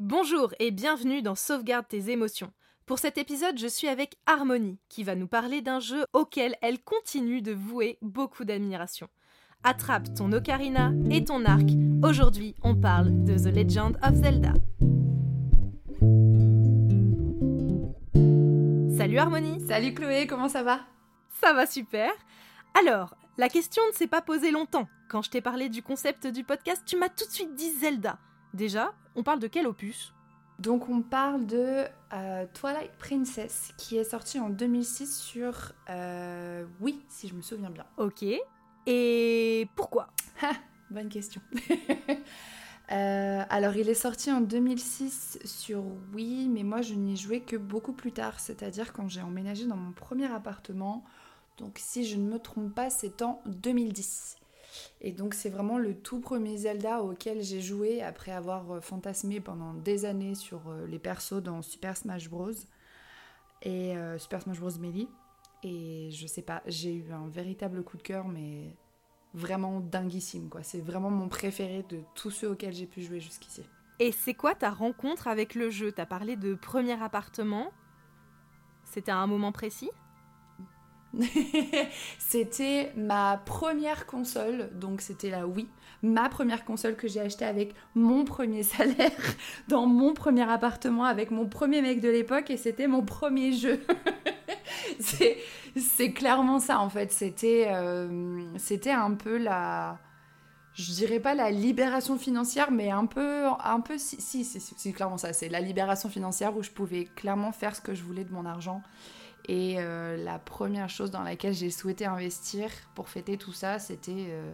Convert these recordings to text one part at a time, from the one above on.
Bonjour et bienvenue dans Sauvegarde tes émotions. Pour cet épisode, je suis avec Harmonie, qui va nous parler d'un jeu auquel elle continue de vouer beaucoup d'admiration. Attrape ton ocarina et ton arc. Aujourd'hui, on parle de The Legend of Zelda. Salut Harmonie Salut Chloé, comment ça va? Ça va super Alors, la question ne s'est pas posée longtemps. Quand je t'ai parlé du concept du podcast, tu m'as tout de suite dit Zelda. Déjà, on parle de quel opus? Donc on parle de euh, Twilight Princess qui est sorti en 2006 sur euh, oui, si je me souviens bien. Ok. Et pourquoi? Bonne question. Euh, alors il est sorti en 2006 sur Wii, mais moi je n'y ai joué que beaucoup plus tard, c'est-à-dire quand j'ai emménagé dans mon premier appartement. Donc si je ne me trompe pas, c'est en 2010. Et donc c'est vraiment le tout premier Zelda auquel j'ai joué après avoir euh, fantasmé pendant des années sur euh, les persos dans Super Smash Bros. Et euh, Super Smash Bros. Melee. Et je sais pas, j'ai eu un véritable coup de cœur, mais vraiment dinguissime quoi. C'est vraiment mon préféré de tous ceux auxquels j'ai pu jouer jusqu'ici. Et c'est quoi ta rencontre avec le jeu? T'as parlé de premier appartement. C'était à un moment précis? c'était ma première console, donc c'était la Wii, ma première console que j'ai achetée avec mon premier salaire dans mon premier appartement avec mon premier mec de l'époque et c'était mon premier jeu. c'est clairement ça en fait, c'était euh, c'était un peu la je dirais pas la libération financière, mais un peu, un peu, si, si, c'est clairement ça, c'est la libération financière où je pouvais clairement faire ce que je voulais de mon argent et euh, la première chose dans laquelle j'ai souhaité investir pour fêter tout ça, c'était euh,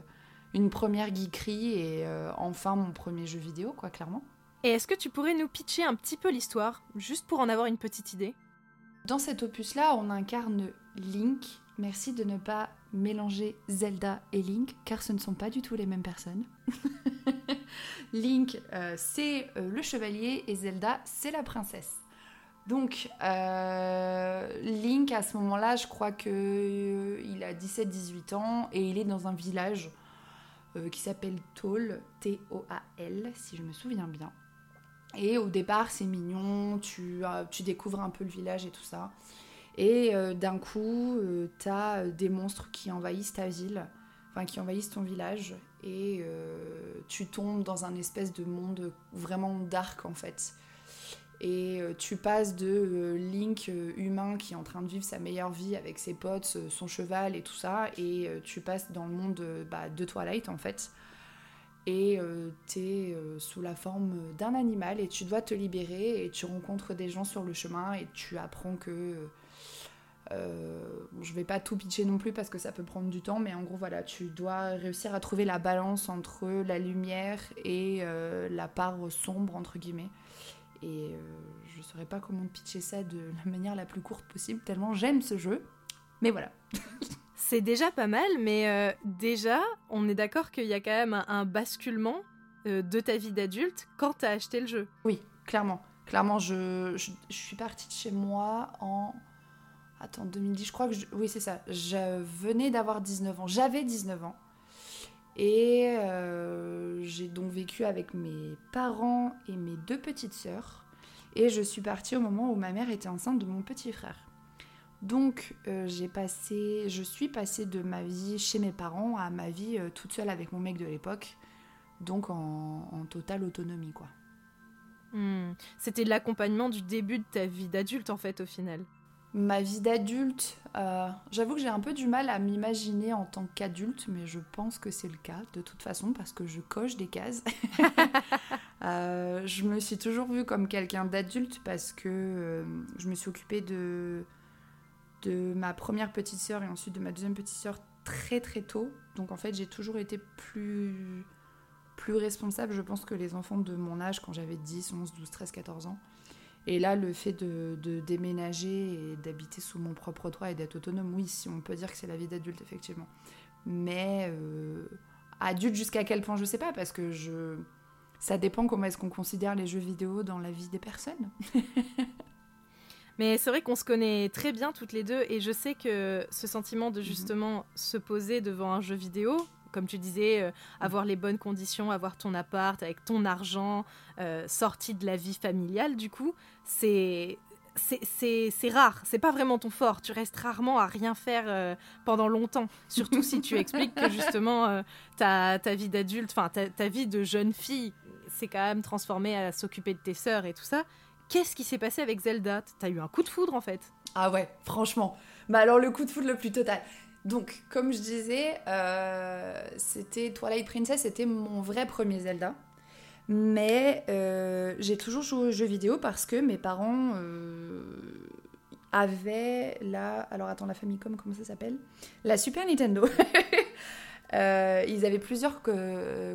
une première geekerie et euh, enfin mon premier jeu vidéo, quoi, clairement. Et est-ce que tu pourrais nous pitcher un petit peu l'histoire, juste pour en avoir une petite idée? Dans cet opus-là, on incarne Link. Merci de ne pas mélanger Zelda et Link, car ce ne sont pas du tout les mêmes personnes. Link, c'est le chevalier et Zelda, c'est la princesse. Donc, euh, Link, à ce moment-là, je crois qu'il euh, a 17-18 ans et il est dans un village euh, qui s'appelle Tol, T-O-A-L, si je me souviens bien. Et au départ, c'est mignon, tu, tu, découvres un peu le village et tout ça. Et d'un coup, tu as des monstres qui envahissent ta ville, enfin qui envahissent ton village, et tu tombes dans un espèce de monde vraiment dark en fait et euh, tu passes de euh, Link euh, humain qui est en train de vivre sa meilleure vie avec ses potes, son cheval et tout ça, et tu passes dans le monde bah, de Twilight en fait. Et tu es sous la forme d'un animal et tu dois te libérer et tu rencontres des gens sur le chemin et tu apprends que... je vais pas tout pitcher non plus parce que ça peut prendre du temps, mais en gros voilà, tu dois réussir à trouver la balance entre la lumière et la part sombre entre guillemets. Et euh, je ne saurais pas comment pitcher ça de la manière la plus courte possible, tellement j'aime ce jeu. Mais voilà. C'est déjà pas mal, mais euh, déjà, on est d'accord qu'il y a quand même un, basculement euh, de ta vie d'adulte quand tu as acheté le jeu. Oui, clairement. Clairement, je, je, suis partie de chez moi en. Attends, 2010, je crois que. Oui, c'est ça. Je venais d'avoir 19 ans. J'avais 19 ans. Et euh, j'ai donc vécu avec mes parents et mes deux petites sœurs. Et je suis partie au moment où ma mère était enceinte de mon petit frère. Donc euh, j'ai passé, je suis passée de ma vie chez mes parents à ma vie euh, toute seule avec mon mec de l'époque. Donc en, totale autonomie quoi. Hmm. C'était l'accompagnement du début de ta vie d'adulte en fait au final. Ma vie d'adulte, euh, j'avoue que j'ai un peu du mal à m'imaginer en tant qu'adulte, mais je pense que c'est le cas de toute façon parce que je coche des cases. Euh, je me suis toujours vue comme quelqu'un d'adulte parce que euh, je me suis occupée de, de ma première petite sœur et ensuite de ma deuxième petite sœur très très tôt. Donc en fait j'ai toujours été plus, plus responsable, je pense, que les enfants de mon âge quand j'avais 10, 11, 12, 13, 14 ans. Et là, le fait de, déménager et d'habiter sous mon propre toit et d'être autonome, oui, si on peut dire que c'est la vie d'adulte, effectivement. Mais euh, adulte jusqu'à quel point, je sais pas, parce que je... ça dépend comment est-ce qu'on considère les jeux vidéo dans la vie des personnes. Mais c'est vrai qu'on se connaît très bien toutes les deux et je sais que ce sentiment de justement se poser devant un jeu vidéo, comme tu disais, euh, avoir les bonnes conditions, avoir ton appart avec ton argent, sorti de la vie familiale, du coup, c'est c'est rare, c'est pas vraiment ton fort. Tu restes rarement à rien faire pendant longtemps. Surtout si tu expliques que justement ta, ta, vie d'adulte, enfin ta, ta, vie de jeune fille, s'est quand même transformée à s'occuper de tes sœurs et tout ça. Qu'est-ce qui s'est passé avec Zelda? T'as eu un coup de foudre en fait? Ah ouais, franchement. Bah alors le coup de foudre le plus total. Donc, comme je disais, euh, c'était Twilight Princess, c'était mon vrai premier Zelda. Mais euh, j'ai toujours joué aux jeux vidéo parce que mes parents euh, avaient la. Alors attends, la Famicom, comment ça s'appelle? La Super Nintendo. ils avaient plusieurs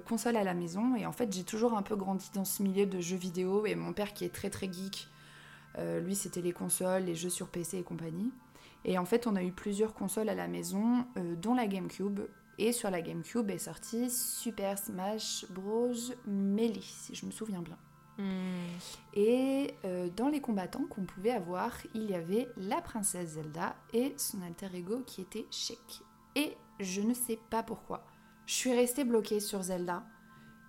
consoles à la maison et en fait j'ai toujours un peu grandi dans ce milieu de jeux vidéo et mon père qui est très très geek, lui c'était les consoles, les jeux sur PC et compagnie. Et en fait, on a eu plusieurs consoles à la maison, euh, dont la GameCube. Et sur la GameCube est sorti Super Smash Bros. Melee, si je me souviens bien. Hmm. Et euh, dans les combattants qu'on pouvait avoir, il y avait la princesse Zelda et son alter ego qui était Sheik. Et je ne sais pas pourquoi. Je suis restée bloquée sur Zelda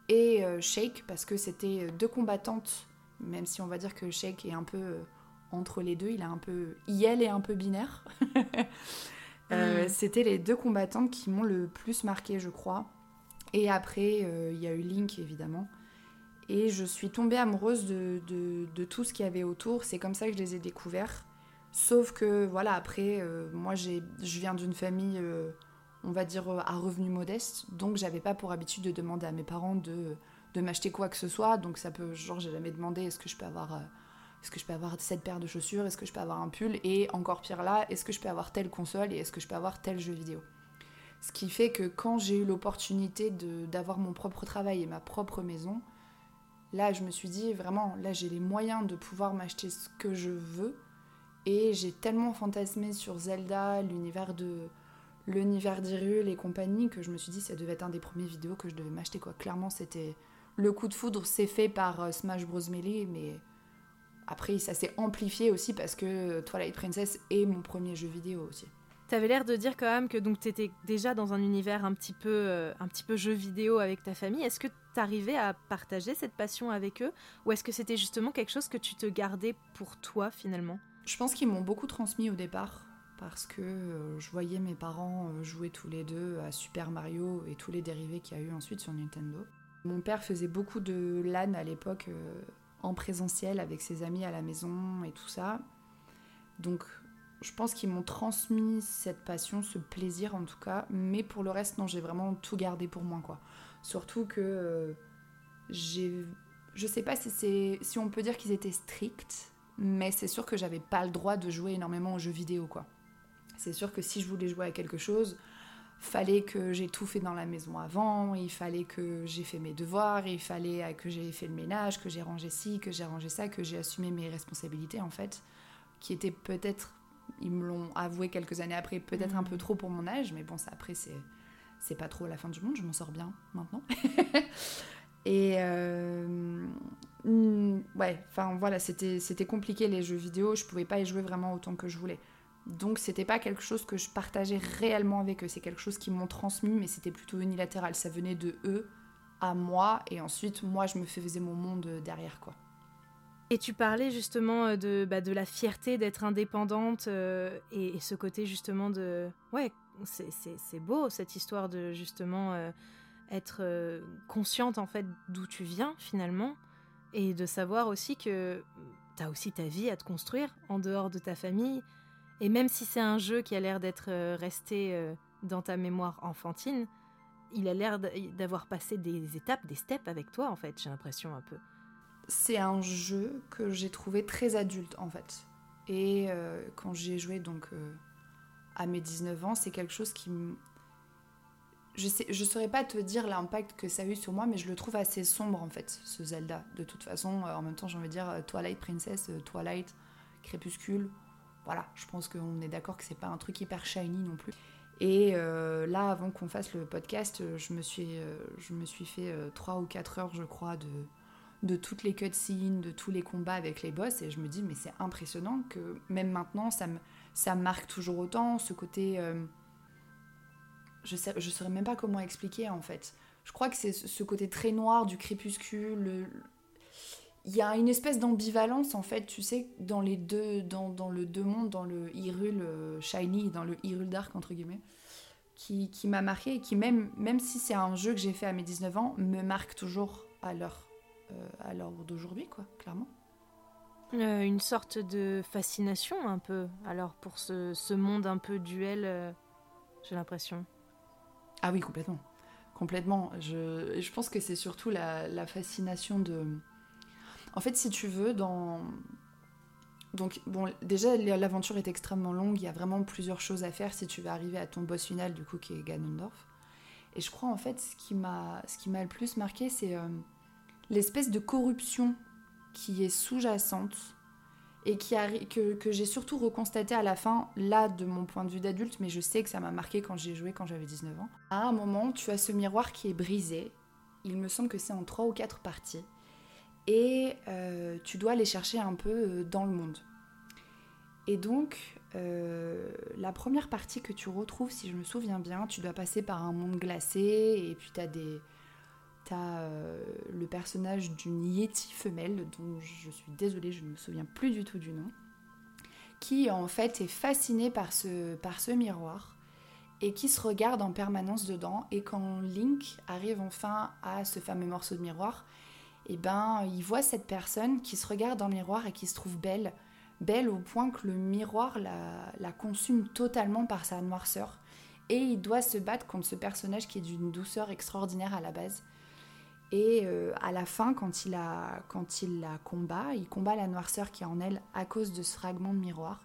et euh, Sheik parce que c'était deux combattantes, même si on va dire que Sheik est un peu entre les deux, il a un peu. Yel est un peu binaire. Euh, mm. C'était les deux combattantes qui m'ont le plus marqué, je crois. Et après, euh, il y a eu Link, évidemment. Et je suis tombée amoureuse de, de, tout ce qu'il y avait autour. C'est comme ça que je les ai découverts. Sauf que, voilà, après, euh, moi, je viens d'une famille, on va dire, à revenus modestes. Donc, j'avais pas pour habitude de demander à mes parents de, de m'acheter quoi que ce soit. Donc, ça peut. Genre, j'ai jamais demandé est-ce que je peux avoir est-ce que je peux avoir cette paire de chaussures? Est-ce que je peux avoir un pull? Et encore pire là, est-ce que je peux avoir telle console Et est-ce que je peux avoir tel jeu vidéo? Ce qui fait que quand j'ai eu l'opportunité d'avoir mon propre travail et ma propre maison, là je me suis dit vraiment, là j'ai les moyens de pouvoir m'acheter ce que je veux. Et j'ai tellement fantasmé sur Zelda, l'univers de l'univers d'Hyrule et compagnie que je me suis dit ça devait être un des premiers vidéos que je devais m'acheter quoi. Clairement c'était le coup de foudre c'est fait par euh, Smash Bros Melee mais après, ça s'est amplifié aussi parce que Twilight Princess est mon premier jeu vidéo aussi. T'avais l'air de dire quand même que donc t'étais déjà dans un univers un petit peu euh, un petit peu jeu vidéo avec ta famille. Est-ce que t'arrivais à partager cette passion avec eux ou est-ce que c'était justement quelque chose que tu te gardais pour toi finalement? Je pense qu'ils m'ont beaucoup transmis au départ parce que euh, je voyais mes parents euh, jouer tous les deux à Super Mario et tous les dérivés qu'il y a eu ensuite sur Nintendo. Mon père faisait beaucoup de LAN à l'époque en présentiel avec ses amis à la maison et tout ça. Donc je pense qu'ils m'ont transmis cette passion, ce plaisir en tout cas, mais pour le reste non, j'ai vraiment tout gardé pour moi quoi. Surtout que euh, j'ai je sais pas si c'est si on peut dire qu'ils étaient stricts, mais c'est sûr que j'avais pas le droit de jouer énormément aux jeux vidéo quoi. C'est sûr que si je voulais jouer à quelque chose, fallait que j'ai tout fait dans la maison avant, il fallait que j'ai fait mes devoirs, il fallait que j'ai fait le ménage, que j'ai rangé ci, que j'ai rangé ça, que j'ai assumé mes responsabilités en fait, qui étaient peut-être, ils me l'ont avoué quelques années après, peut-être un peu mmh. trop pour mon âge, mais bon, ça après c'est c'est pas trop la fin du monde, je m'en sors bien maintenant. Et euh, mm, ouais, enfin voilà, c'était compliqué les jeux vidéo, je pouvais pas y jouer vraiment autant que je voulais. Donc c'était pas quelque chose que je partageais réellement avec eux, c'est quelque chose qu'ils m'ont transmis, mais c'était plutôt unilatéral. Ça venait de eux à moi, et ensuite moi je me faisais mon monde derrière quoi. Et tu parlais justement euh, de, bah, de la fierté d'être indépendante euh, et, ce côté justement de... Ouais, c'est beau cette histoire de justement euh, être consciente en fait d'où tu viens finalement et de savoir aussi que tu as aussi ta vie à te construire en dehors de ta famille et même si c'est un jeu qui a l'air d'être euh, resté euh, dans ta mémoire enfantine, il a l'air d'avoir passé des étapes, des steps avec toi en fait, j'ai l'impression un peu. C'est un jeu que j'ai trouvé très adulte en fait. Et euh, quand j'ai joué donc à mes 19 ans, c'est quelque chose qui. Je sais, je saurais pas te dire l'impact que ça a eu sur moi, mais je le trouve assez sombre en fait, ce Zelda. De toute façon, en même temps, j'ai envie de dire Twilight Princess, Twilight, Crépuscule, voilà, je pense qu'on est d'accord que c'est pas un truc hyper shiny non plus. Et euh, là, avant qu'on fasse le podcast, je me suis, euh, je me suis fait 3 euh, ou 4 heures, je crois, de, toutes les cutscenes, de tous les combats avec les boss. Et je me dis, mais c'est impressionnant que même maintenant, ça me, ça marque toujours autant, ce côté je sais, saurais même pas comment expliquer en fait. Je crois que c'est ce côté très noir du crépuscule. Il y a une espèce d'ambivalence en fait, tu sais, dans les deux, dans, dans le deux mondes, dans le Hyrule euh, shiny et dans le Hyrule dark entre guillemets, qui, qui m'a marqué et qui même, même si c'est un jeu que j'ai fait à mes 19 ans, me marque toujours à l'heure, euh, à l'heure d'aujourd'hui quoi, clairement. Euh, une sorte de fascination un peu, alors pour ce, ce monde un peu duel, j'ai l'impression. Ah oui, complètement. Complètement. Je, je pense que c'est surtout la, la, fascination de. En fait, si tu veux, dans. Donc, bon, déjà, l'aventure est extrêmement longue. Il y a vraiment plusieurs choses à faire si tu veux arriver à ton boss final, du coup, qui est Ganondorf. Et je crois, en fait, ce qui m'a le plus marqué, c'est euh, l'espèce de corruption qui est sous-jacente et qui que, j'ai surtout reconstaté à la fin, là de mon point de vue d'adulte, mais je sais que ça m'a marqué quand j'ai joué quand j'avais 19 ans. À un moment, tu as ce miroir qui est brisé, il me semble que c'est en 3 ou 4 parties, et euh, tu dois aller chercher un peu euh, dans le monde. Et donc, euh, la première partie que tu retrouves, si je me souviens bien, tu dois passer par un monde glacé, et puis tu as des T'as le personnage d'une Yeti femelle, dont je suis désolée, je ne me souviens plus du tout du nom, qui en fait est fasciné par ce, par ce miroir et qui se regarde en permanence dedans. Et quand Link arrive enfin à ce fameux morceau de miroir, et eh ben, il voit cette personne qui se regarde dans le miroir et qui se trouve belle, belle au point que le miroir la, la consume totalement par sa noirceur. Et il doit se battre contre ce personnage qui est d'une douceur extraordinaire à la base. Et euh, à la fin, quand il, la combat, il combat la noirceur qui est en elle à cause de ce fragment de miroir.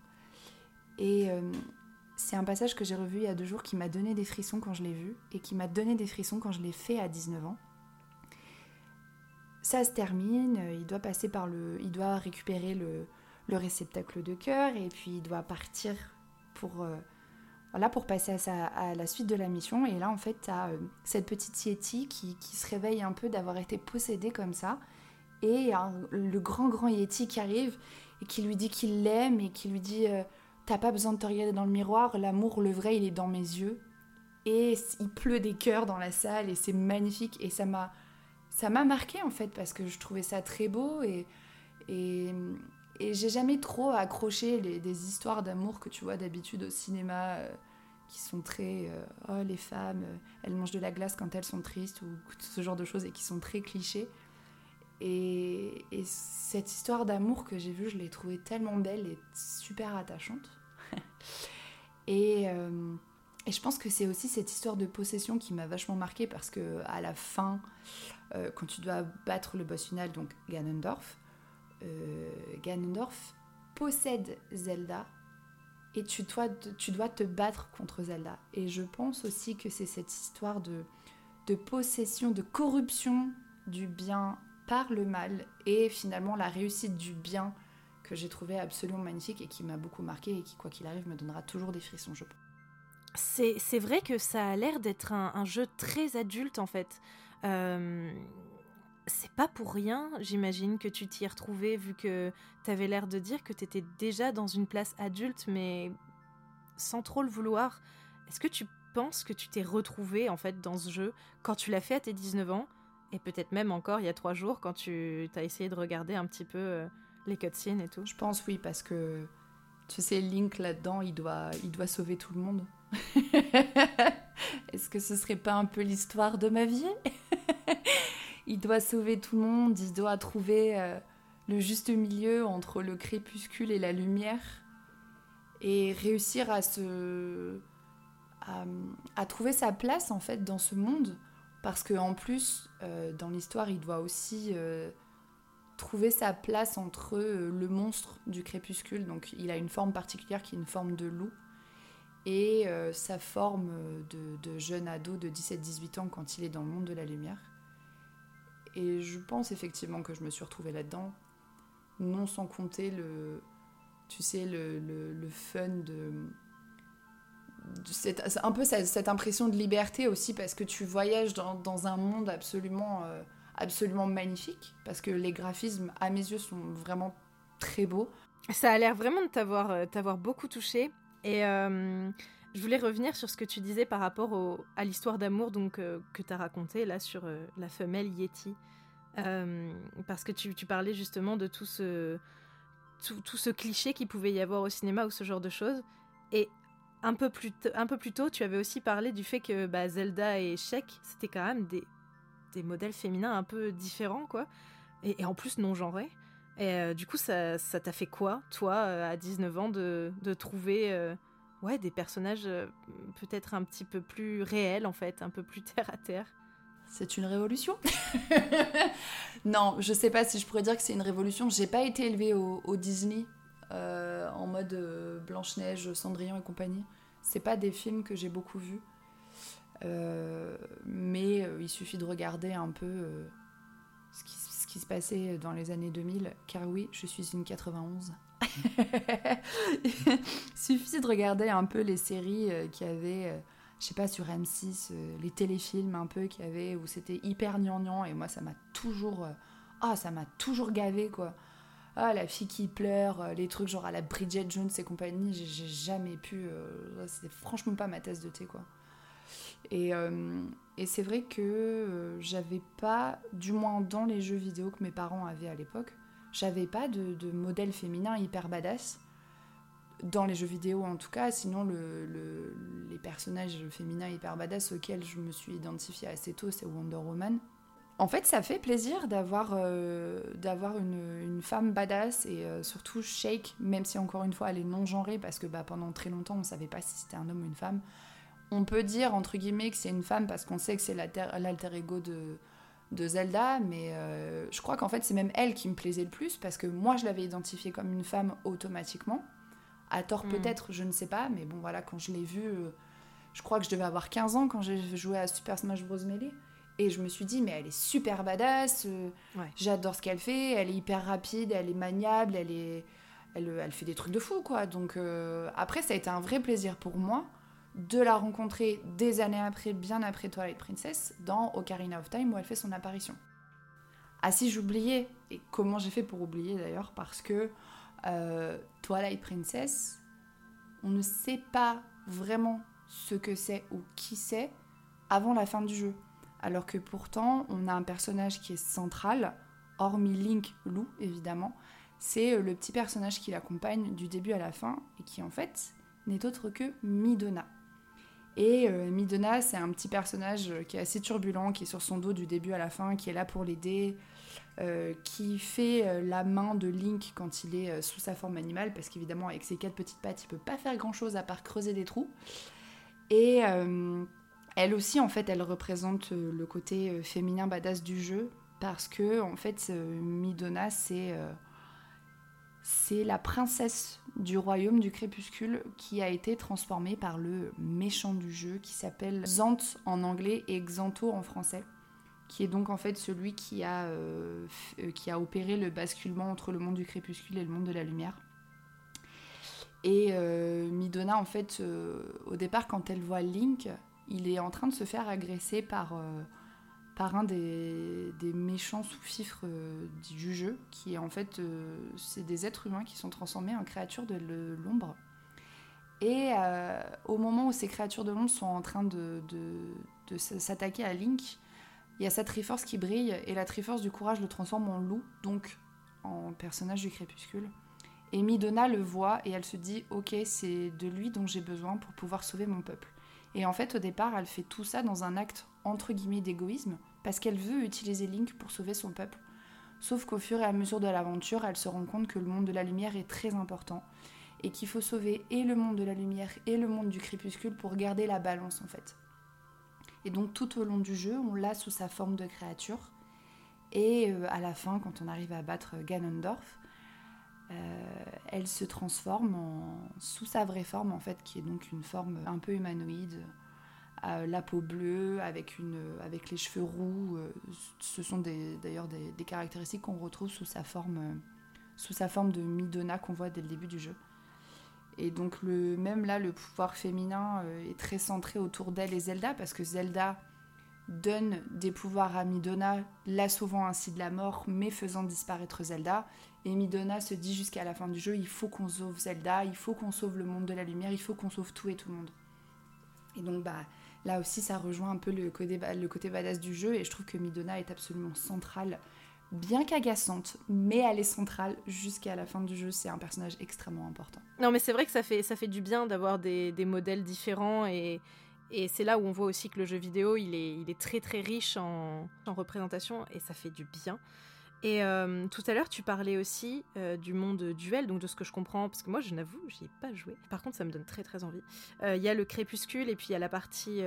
Et euh, c'est un passage que j'ai revu il y a deux jours qui m'a donné des frissons quand je l'ai vu et qui m'a donné des frissons quand je l'ai fait à 19 ans. Ça se termine, il doit passer par le. Il doit récupérer le, le réceptacle de cœur et puis il doit partir pour. Euh, pour passer à, la suite de la mission. Et là, en fait, tu as euh, cette petite Yeti qui, se réveille un peu d'avoir été possédée comme ça. Et le grand, grand Yeti qui arrive et qui lui dit qu'il l'aime et qui lui dit euh, T'as pas besoin de te regarder dans le miroir, l'amour, le vrai, il est dans mes yeux. Et il pleut des cœurs dans la salle et c'est magnifique. Et ça m'a ça m'a marqué en fait parce que je trouvais ça très beau et, et, j'ai jamais trop accroché les, des histoires d'amour que tu vois d'habitude au cinéma, euh, qui sont très. Euh, oh, les femmes, euh, elles mangent de la glace quand elles sont tristes, ou ce genre de choses, et qui sont très clichés. Et cette histoire d'amour que j'ai vue, je l'ai trouvée tellement belle et super attachante. et, et, je pense que c'est aussi cette histoire de possession qui m'a vachement marquée parce que à la fin, quand tu dois battre le boss final, donc Ganondorf, euh, Ganondorf possède Zelda et tu dois, tu dois te battre contre Zelda. Et je pense aussi que c'est cette histoire de, de possession, de corruption du bien par le mal et finalement la réussite du bien que j'ai trouvé absolument magnifique et qui m'a beaucoup marqué et qui, quoi qu'il arrive, me donnera toujours des frissons, je pense. C'est vrai que ça a l'air d'être un, jeu très adulte en fait. Euh, c'est pas pour rien, j'imagine, que tu t'y es retrouvé, vu que t'avais l'air de dire que t'étais déjà dans une place adulte, mais sans trop le vouloir. Est-ce que tu penses que tu t'es retrouvé, en fait, dans ce jeu quand tu l'as fait à tes 19 ans Et peut-être même encore il y a trois jours, quand tu as essayé de regarder un petit peu euh, les cutscenes et tout? Je pense oui, parce que, tu sais, Link, là-dedans, il doit, il doit sauver tout le monde. Est-ce que ce serait pas un peu l'histoire de ma vie? Il doit sauver tout le monde, il doit trouver euh, le juste milieu entre le crépuscule et la lumière et réussir à se à, trouver sa place en fait dans ce monde. Parce que en plus euh, dans l'histoire il doit aussi euh, trouver sa place entre le monstre du crépuscule. Donc il a une forme particulière qui est une forme de loup et sa forme de, de jeune ado de 17-18 ans quand il est dans le monde de la lumière. Et je pense effectivement que je me suis retrouvée là-dedans, non sans compter le, tu sais, le, le, fun de, cette, un peu cette, impression de liberté aussi parce que tu voyages dans, dans un monde absolument, euh, absolument magnifique parce que les graphismes à mes yeux sont vraiment très beaux. Ça a l'air vraiment de euh, t'avoir beaucoup touché et euh, Je voulais revenir sur ce que tu disais par rapport à l'histoire d'amour donc que tu as racontée là sur la femelle Yeti. parce que tu, parlais justement de tout ce, tout, ce cliché qu'il pouvait y avoir au cinéma ou ce genre de choses. Et un peu, plus un peu plus tôt, tu avais aussi parlé du fait que bah, Zelda et Sheik, c'était quand même des, des modèles féminins un peu différents, quoi. Et, en plus non genrés. Et euh, du coup, ça t'a fait quoi, toi, euh, à 19 ans, de, de trouver euh, ouais, des personnages peut-être un petit peu plus réels, en fait, un peu plus terre à terre? C'est une révolution? Non, je sais pas si je pourrais dire que c'est une révolution. J'ai pas été élevée au, Disney. En mode Blanche-Neige, Cendrillon et compagnie. C'est pas des films que j'ai beaucoup vus. Mais il suffit de regarder un peu ce qui, ce, qui, se passait dans les années 2000, car oui, je suis une 91. il suffit de regarder un peu les séries qui avaient, je sais pas, sur M6, les téléfilms un peu qui avaient, où c'était hyper gnangnan, et moi ça m'a toujours... ah, ça m'a toujours gavé quoi ah, la fille qui pleure, euh, les trucs genre à la Bridget Jones et compagnie, j'ai jamais pu. Euh, c'était franchement pas ma tasse de thé, quoi. Et, euh, et c'est vrai que j'avais pas, du moins dans les jeux vidéo que mes parents avaient à l'époque, j'avais pas de, de, modèle féminin hyper badass. Dans les jeux vidéo en tout cas, sinon le, les personnages féminins hyper badass auxquels je me suis identifiée assez tôt, c'est Wonder Woman. En fait, ça fait plaisir d'avoir euh, une, femme badass et euh, surtout Shake, même si encore une fois elle est non genrée parce que bah, pendant très longtemps on savait pas si c'était un homme ou une femme. On peut dire entre guillemets que c'est une femme parce qu'on sait que c'est l'alter ego de, de Zelda, mais euh, je crois qu'en fait c'est même elle qui me plaisait le plus parce que moi je l'avais identifiée comme une femme automatiquement. À tort hmm. peut-être, je ne sais pas, mais bon voilà, quand je l'ai vue, je crois que je devais avoir 15 ans quand j'ai joué à Super Smash Bros. Melee. Et je me suis dit, mais elle est super badass, euh, j'adore ce qu'elle fait, elle est hyper rapide, elle est maniable, elle, est, elle, elle fait des trucs de fou, quoi. Donc euh, après, ça a été un vrai plaisir pour moi de la rencontrer des années après, bien après Twilight Princess, dans Ocarina of Time, où elle fait son apparition. Ah si, j'oubliais, et comment j'ai fait pour oublier d'ailleurs, parce que euh, Twilight Princess, on ne sait pas vraiment ce que c'est ou qui c'est avant la fin du jeu alors que pourtant on a un personnage qui est central, hormis Link Lou évidemment, c'est euh, le petit personnage qui l'accompagne du début à la fin et qui en fait n'est autre que Midona. Et euh, Midona, c'est un petit personnage euh, qui est assez turbulent, qui est sur son dos du début à la fin, qui est là pour l'aider, qui fait la main de Link quand il est sous sa forme animale, parce qu'évidemment avec ses quatre petites pattes, il peut pas faire grand chose à part creuser des trous. Et elle aussi, en fait, elle représente euh, le côté euh, féminin badass du jeu parce que, en fait, euh, Midona, c'est c'est la princesse du royaume du crépuscule qui a été transformée par le méchant du jeu qui s'appelle Zant en anglais et Xanto en français, qui est donc en fait celui qui a, qui a opéré le basculement entre le monde du crépuscule et le monde de la lumière. Et Midona, en fait, au départ, quand elle voit Link, il est en train de se faire agresser par, euh, par un des, méchants sous-fifres euh, du jeu, qui en fait, euh, c'est des êtres humains qui sont transformés en créatures de l'ombre. Et au moment où ces créatures de l'ombre sont en train de, de, s'attaquer à Link, il y a sa Triforce qui brille, et la Triforce du courage le transforme en loup, donc en personnage du crépuscule. Et Midona le voit et elle se dit Ok, c'est de lui dont j'ai besoin pour pouvoir sauver mon peuple. Et en fait, au départ, elle fait tout ça dans un acte entre guillemets d'égoïsme, parce qu'elle veut utiliser Link pour sauver son peuple. Sauf qu'au fur et à mesure de l'aventure, elle se rend compte que le monde de la lumière est très important, et qu'il faut sauver et le monde de la lumière et le monde du crépuscule pour garder la balance en fait. Et donc tout au long du jeu, on l'a sous sa forme de créature. Et euh, à la fin, quand on arrive à battre Ganondorf, euh, elle se transforme sous sa vraie forme en fait, qui est donc une forme un peu humanoïde, la peau bleue, avec, une, avec les cheveux roux. Euh, ce sont d'ailleurs des, caractéristiques qu'on retrouve sous sa forme, sous sa forme de Midona qu'on voit dès le début du jeu. Et donc le, même là, le pouvoir féminin euh, est très centré autour d'elle et Zelda, parce que Zelda donne des pouvoirs à Midona, la sauvant ainsi de la mort, mais faisant disparaître Zelda. Et Midona se dit jusqu'à la fin du jeu, il faut qu'on sauve Zelda, il faut qu'on sauve le monde de la lumière, il faut qu'on sauve tout et tout le monde. Et donc, bah, là aussi, ça rejoint un peu le côté, badass du jeu. Et je trouve que Midona est absolument centrale, bien qu'agaçante, mais elle est centrale jusqu'à la fin du jeu. C'est un personnage extrêmement important. Non, mais c'est vrai que ça fait, ça fait du bien d'avoir des, des, modèles différents. Et, et c'est là où on voit aussi que le jeu vidéo, il est, il est très très riche en, en représentation. Et ça fait du bien. Et euh, tout à l'heure, tu parlais aussi euh, du monde duel, donc de ce que je comprends, parce que moi, je n'avoue, j'y ai pas joué. Par contre, ça me donne très très envie. Euh, il y a le crépuscule et puis il y a la partie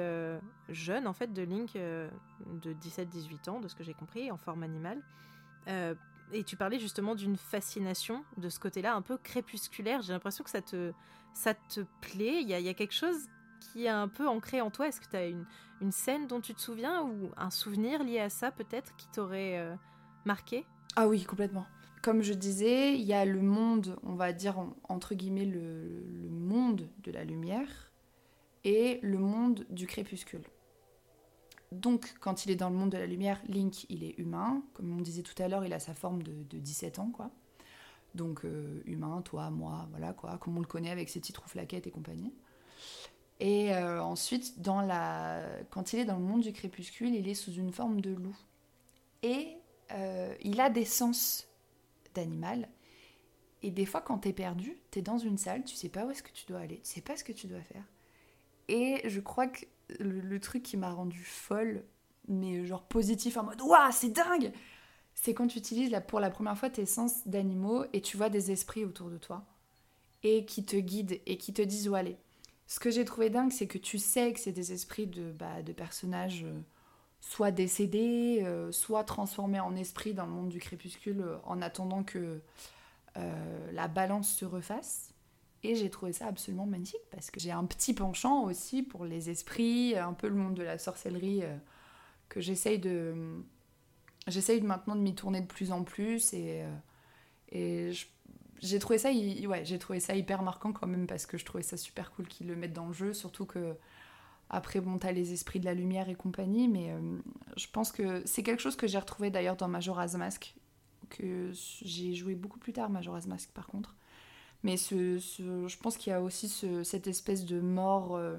jeune, en fait, de Link de 17-18 ans, de ce que j'ai compris, en forme animale. et tu parlais justement d'une fascination de ce côté-là, un peu crépusculaire. J'ai l'impression que ça te, ça te plaît. Il y, y, a quelque chose qui est un peu ancré en toi. Est-ce que tu as une, une, scène dont tu te souviens ou un souvenir lié à ça, peut-être, qui t'aurait marqué? Ah oui, complètement. Comme je disais, il y a le monde, on va dire entre guillemets le, monde de la lumière et le monde du crépuscule. Donc, quand il est dans le monde de la lumière, Link, il est humain. Comme on disait tout à l'heure, il a sa forme de, 17 ans, quoi. Donc, euh, humain, toi, moi, voilà, quoi. Comme on le connaît avec ses titres flaquettes et compagnie. Et euh, ensuite, dans la... quand il est dans le monde du crépuscule, il est sous une forme de loup. Et euh, il a des sens d'animal. Et des fois, quand t'es perdu, t'es dans une salle, tu sais pas où est-ce que tu dois aller, tu sais pas ce que tu dois faire. Et je crois que le, truc qui m'a rendu folle, mais genre positif en mode Waouh, c'est dingue C'est quand tu utilises pour la première fois tes sens d'animaux et tu vois des esprits autour de toi et qui te guident et qui te disent où aller. Ce que j'ai trouvé dingue, c'est que tu sais que c'est des esprits de, bah, de personnages. Euh, soit décédé, euh, soit transformé en esprit dans le monde du crépuscule euh, en attendant que la balance se refasse. Et j'ai trouvé ça absolument magnifique parce que j'ai un petit penchant aussi pour les esprits, un peu le monde de la sorcellerie que j'essaye de. J'essaye maintenant de m'y tourner de plus en plus et, et j'ai trouvé ça j'ai trouvé ça hyper marquant quand même parce que je trouvais ça super cool qu'ils le mettent dans le jeu surtout que après, bon, t'as les esprits de la lumière et compagnie, mais euh, je pense que c'est quelque chose que j'ai retrouvé d'ailleurs dans Majora's Mask, que j'ai joué beaucoup plus tard, Majora's Mask par contre. Mais ce, je pense qu'il y a aussi cette espèce de mort, euh,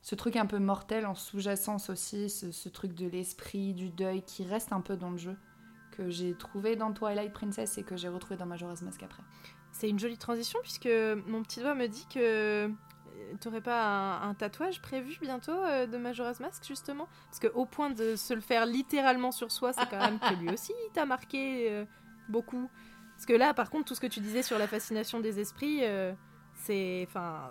ce truc un peu mortel en sous-jacence aussi, ce, truc de l'esprit, du deuil qui reste un peu dans le jeu, que j'ai trouvé dans Twilight Princess et que j'ai retrouvé dans Majora's Mask après. C'est une jolie transition puisque mon petit doigt me dit que t'aurais pas un, tatouage prévu bientôt euh, de Majora's Mask justement? Parce qu'au point de se le faire littéralement sur soi, c'est quand même que lui aussi t'a marqué euh, beaucoup. Parce que là, par contre, tout ce que tu disais sur la fascination des esprits, euh, c'est, enfin,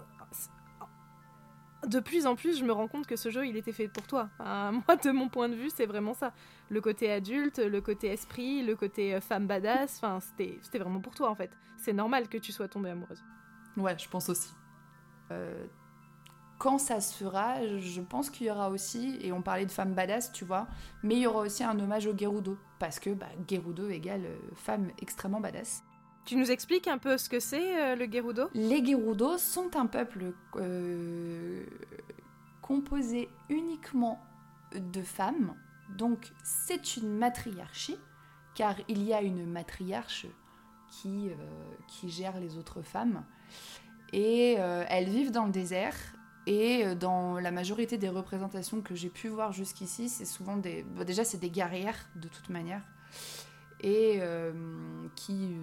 de plus en plus, je me rends compte que ce jeu, il était fait pour toi. moi, de mon point de vue, c'est vraiment ça. Le côté adulte, le côté esprit, le côté femme badass, enfin, c'était vraiment pour toi en fait. C'est normal que tu sois tombée amoureuse. Ouais, je pense aussi. Euh, quand ça se fera, je pense qu'il y aura aussi, et on parlait de femme badass, tu vois, mais il y aura aussi un hommage au Gerudo, parce que bah, Gerudo égale euh, femme extrêmement badass. Tu nous expliques un peu ce que c'est euh, le Gerudo? Les Gerudo sont un peuple composé uniquement de femmes, donc c'est une matriarchie, car il y a une matriarche qui, qui gère les autres femmes. Et euh, elles vivent dans le désert. Et euh, dans la majorité des représentations que j'ai pu voir jusqu'ici, c'est souvent des. déjà, c'est des guerrières, de toute manière. Et euh, qui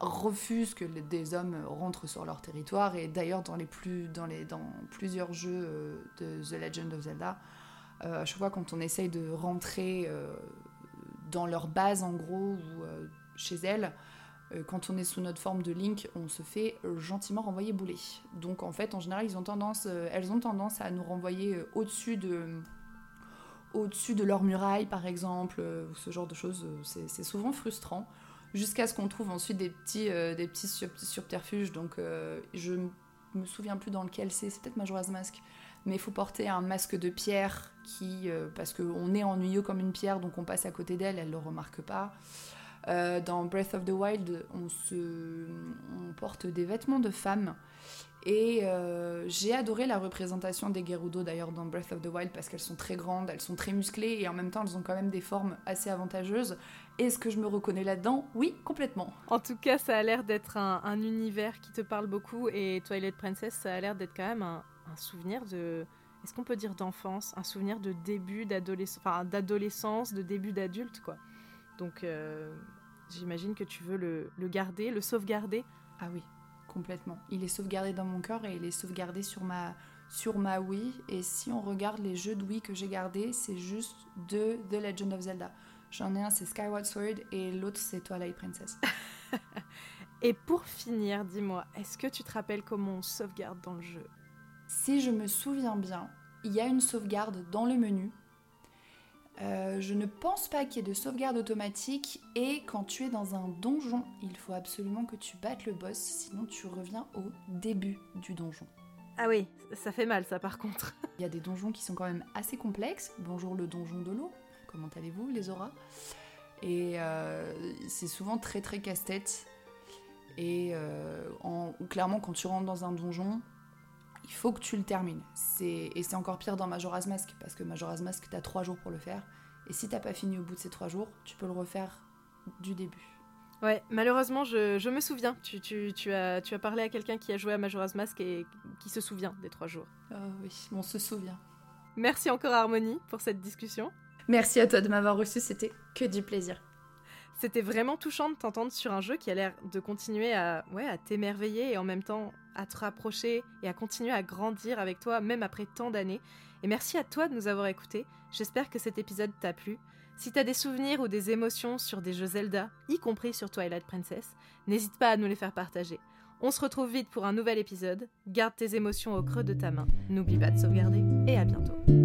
refusent que des hommes rentrent sur leur territoire. Et d'ailleurs, dans, les plus, dans, les, dans plusieurs jeux de The Legend of Zelda, à chaque fois quand on essaye de rentrer dans leur base, en gros, ou chez elles, euh, quand on est sous notre forme de Link, on se fait euh, gentiment renvoyer bouler. Donc en fait, en général, ils ont tendance, euh, elles ont tendance à nous renvoyer au-dessus de, au-dessus de leur muraille, par exemple, ou ce genre de choses. C'est souvent frustrant, jusqu'à ce qu'on trouve ensuite des petits, petits subterfuges. Donc je me souviens plus dans lequel c'est, c'est peut-être Majora's Mask. Mais il faut porter un masque de pierre qui, parce qu'on est ennuyeux comme une pierre, donc on passe à côté d'elle, elle ne le remarque pas. Euh, dans Breath of the Wild, on, se, porte des vêtements de femmes. Et euh, j'ai adoré la représentation des Gerudo d'ailleurs dans Breath of the Wild parce qu'elles sont très grandes, elles sont très musclées et en même temps elles ont quand même des formes assez avantageuses. Est-ce que je me reconnais là-dedans? Oui, complètement. En tout cas, ça a l'air d'être un, univers qui te parle beaucoup et Twilight Princess, ça a l'air d'être quand même un, souvenir de est-ce qu'on peut dire d'enfance, un souvenir de début d'adolescence, enfin d'adolescence, de début d'adulte, quoi. Donc, euh, j'imagine que tu veux le, le, garder, le sauvegarder. Ah oui, complètement. Il est sauvegardé dans mon cœur et il est sauvegardé sur ma, sur ma Wii. Et si on regarde les jeux de Wii que j'ai gardés, c'est juste de The Legend of Zelda. J'en ai un, c'est Skyward Sword, et l'autre, c'est Twilight Princess. et pour finir, dis-moi, est-ce que tu te rappelles comment on sauvegarde dans le jeu? Si je me souviens bien, il y a une sauvegarde dans le menu. Euh, je ne pense pas qu'il y ait de sauvegarde automatique et quand tu es dans un donjon, il faut absolument que tu battes le boss, sinon tu reviens au début du donjon. Ah oui, ça fait mal ça par contre. Il y a des donjons qui sont quand même assez complexes. Bonjour le donjon de l'eau, comment allez-vous les auras? Et euh, c'est souvent très très casse-tête. Et euh, clairement quand tu rentres dans un donjon, il faut que tu le termines. Et c'est encore pire dans Majora's Mask, parce que Majora's Mask, t'as trois jours pour le faire. Et si t'as pas fini au bout de ces trois jours, tu peux le refaire du début. Ouais, malheureusement, je, me souviens. Tu, tu, as, tu as parlé à quelqu'un qui a joué à Majora's Mask et qui se souvient des trois jours. Oh oui, on se souvient. Merci encore Harmonie pour cette discussion. Merci à toi de m'avoir reçu, c'était que du plaisir. C'était vraiment touchant de t'entendre sur un jeu qui a l'air de continuer à, ouais, à t'émerveiller et en même temps à te rapprocher et à continuer à grandir avec toi même après tant d'années. Et merci à toi de nous avoir écoutés. J'espère que cet épisode t'a plu. Si t'as des souvenirs ou des émotions sur des jeux Zelda, y compris sur Twilight Princess, n'hésite pas à nous les faire partager. On se retrouve vite pour un nouvel épisode. Garde tes émotions au creux de ta main. N'oublie pas de sauvegarder et à bientôt.